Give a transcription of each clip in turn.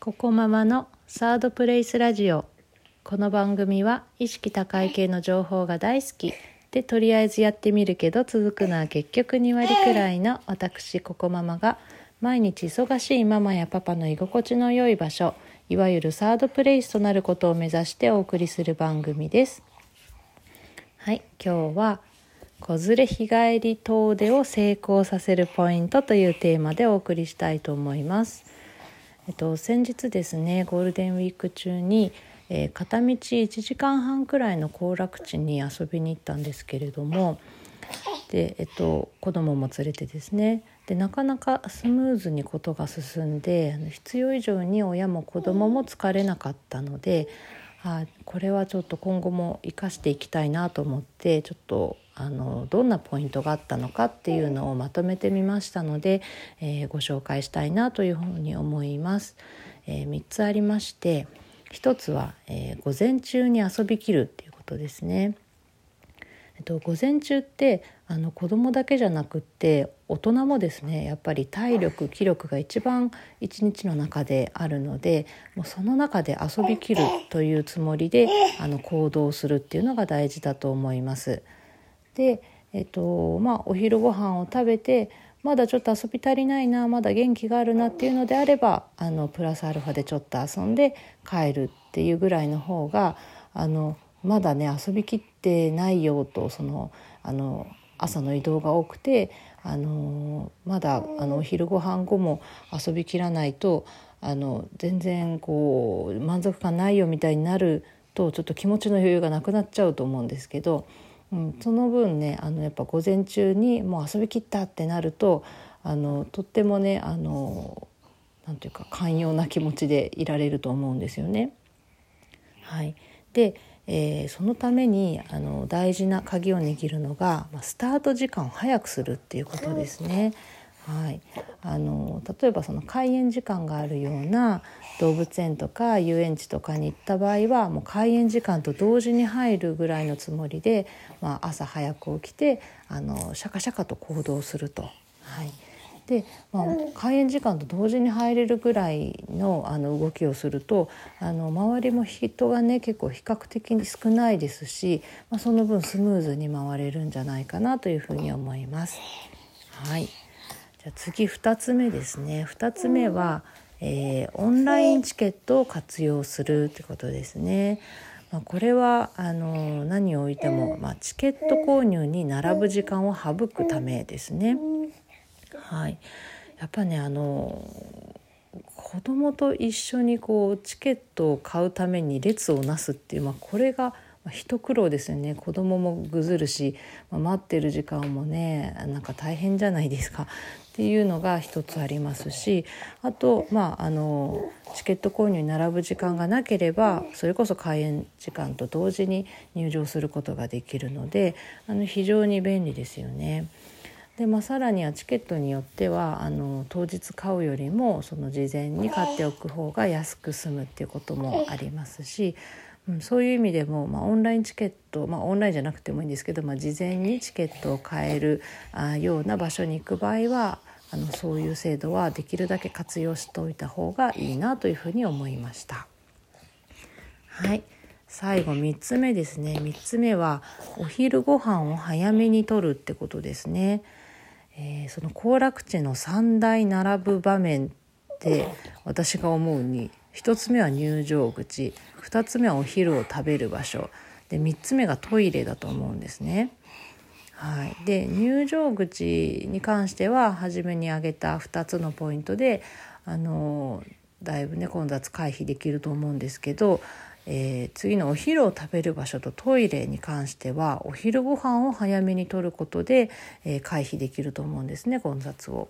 ここママのサードプレイスラジオ。この番組は意識高い系の情報が大好き。でとりあえずやってみるけど続くのは結局2割くらいの私。ここママが毎日忙しいママやパパの居心地の良い場所。いわゆるサードプレイスとなることを目指してお送りする番組です。はい今日は子連れ日帰り遠出を成功させるポイントというテーマでお送りしたいと思います。えっと先日ですねゴールデンウィーク中にえー、片道1時間半くらいの行楽地に遊びに行ったんですけれどもで、えっと、子供も連れてですねでなかなかスムーズにことが進んで必要以上に親も子供も疲れなかったのであこれはちょっと今後も生かしていきたいなと思ってちょっとあのどんなポイントがあったのかっていうのをまとめてみましたので、えー、ご紹介したいなというふうに思います。えー、3つありまして1つは、えー、午前中に遊びきるっていうことですね。えっと、午前中ってあの子供だけじゃなくって大人もですねやっぱり体力気力が一番一日の中であるのでもうその中で遊びきるというつもりであの行動するっていうのが大事だと思います。で、えっとまあ、お昼ご飯を食べてまだちょっと遊び足りないなまだ元気があるなっていうのであればあのプラスアルファでちょっと遊んで帰るっていうぐらいの方があのまだね遊びきってないよとそのあの朝の移動が多くてあのまだあのお昼ご飯後も遊びきらないとあの全然こう満足感ないよみたいになるとちょっと気持ちの余裕がなくなっちゃうと思うんですけどうん、その分ねあのやっぱ午前中にもう遊びきったってなるとあのとってもねあのなんていうか寛容な気持ちでいられると思うんですよね。はい、で、えー、そのためにあの大事な鍵を握るのが、まあ、スタート時間を早くするっていうことですね。はい、あの例えばその開園時間があるような動物園とか遊園地とかに行った場合はもう開園時間と同時に入るぐらいのつもりで、まあ、朝早く起きてあのシャカシャカと行動すると。はいで、まあ、開園時間と同時に入れるぐらいのあの動きをするとあの周りも人がね結構比較的に少ないですし、まあ、その分スムーズに回れるんじゃないかなというふうに思います。はいじゃあ次2つ目ですね2つ目は、えー、オンラインチケットを活用するってことですね。まあ、これはあの何を置いても、まあ、チケット購入に並ぶ時間を省くためですね。はい、やっぱねあの子供と一緒にこうチケットを買うために列をなすっていう、まあ、これが一苦労ですよね。子供もぐずるし、まあ、待ってる時間もねなんか大変じゃないですか。っていうのが一つありますしあとまああのチケット購入に並ぶ時間がなければそれこそ開園時間と同時に入場することができるのであの非常に便利ですよね。でまあ、さらにはチケットによってはあの当日買うよりもその事前に買っておく方が安く済むっていうこともありますしうん、そういう意味でも、まあ、オンラインチケット、まあ、オンラインじゃなくてもいいんですけど、まあ、事前にチケットを買えるあような場所に行く場合はあのそういう制度はできるだけ活用しておいた方がいいなというふうに思いました。はい最後3つ目ですね3つ目はお昼ご飯を早めにとるってことですね。えー、その行楽地の3大並ぶ場面って私が思うに1つ目は入場口2つ目はお昼を食べる場所で3つ目がトイレだと思うんですね。はい、で入場口に関しては初めに挙げた2つのポイントであのだいぶね混雑回避できると思うんですけど、えー、次のお昼を食べる場所とトイレに関してはお昼ご飯を早めにとることで、えー、回避できると思うんですね混雑を。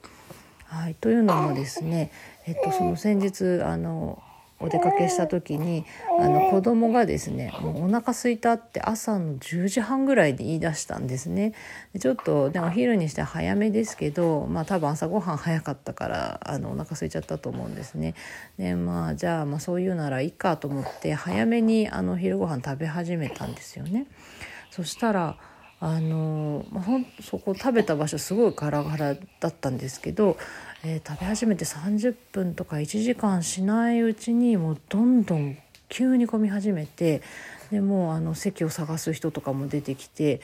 はい、というのもですね、えっと、その先日あのお出かけした時にあの子供がですねもうお腹空いたって朝の10時半ぐらいで言い出したんですね。ちょっとねお昼にして早めですけどまあ多分朝ごはん早かったからあのお腹空いちゃったと思うんですね。でまあじゃあまあそういうならいいかと思って早めにあの昼ご飯食べ始めたんですよね。そしたらあの、まあ、そこ食べた場所すごいガラガラだったんですけど、えー、食べ始めて30分とか1時間しないうちにもうどんどん急に混み始めてでもうあの席を探す人とかも出てきてっ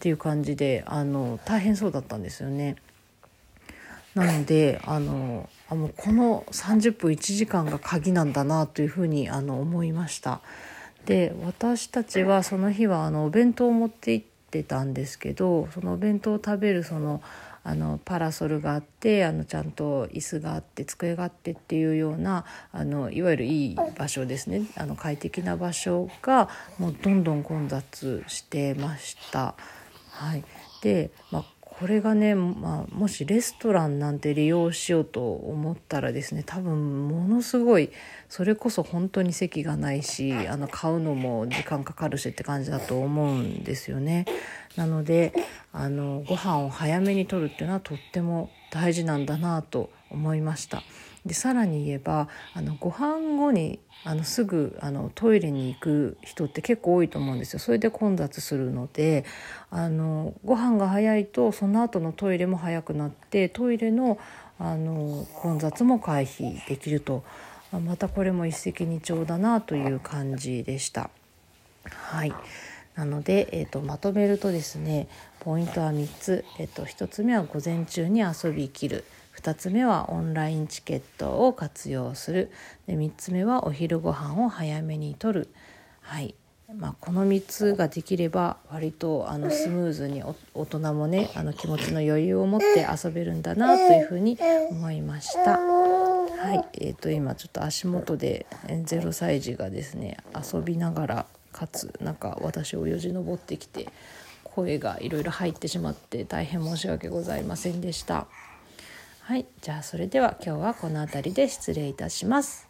ていう感じであの大変そうだったんですよね。なのであのあもうこの30分1時間が鍵なんだなというふうにあの思いました。で私たちはその日はあのお弁当を持って行ってたんですけどそのお弁当を食べるそのあのパラソルがあってあのちゃんと椅子があって机があってっていうようなあのいわゆるいい場所ですねあの快適な場所がもうどんどん混雑してました。はい、で、まあ、これがね、まあ、もしレストランなんて利用しようと思ったらですね多分ものすごいそれこそ本当に席がないしあの買うのも時間かかるしって感じだと思うんですよね。なのであのご飯を早めに取るっていうのはとっても大事なんだなと思いました。でさらに言えばあのご飯後にあのすぐあのトイレに行く人って結構多いと思うんですよそれで混雑するのであのご飯が早いとその後のトイレも早くなってトイレのあの混雑も回避できるとまたこれも一石二鳥だなという感じでした。はいなので、えーと、まとめるとですねポイントは3つ、えーと、1つ目は午前中に遊びきる。2つ目はオンラインチケットを活用する。で3つ目はお昼ご飯を早めにとる。はい。まあ、この3つができれば割とあのスムーズに大人もねあの気持ちの余裕を持って遊べるんだなというふうに思いました。はい、えー、と今ちょっと足元で0歳児がですね遊びながらかつなんか私をよじ登ってきて声がいろいろ入ってしまって大変申し訳ございませんでした。はい、じゃあそれでは今日はこの辺りで失礼いたします。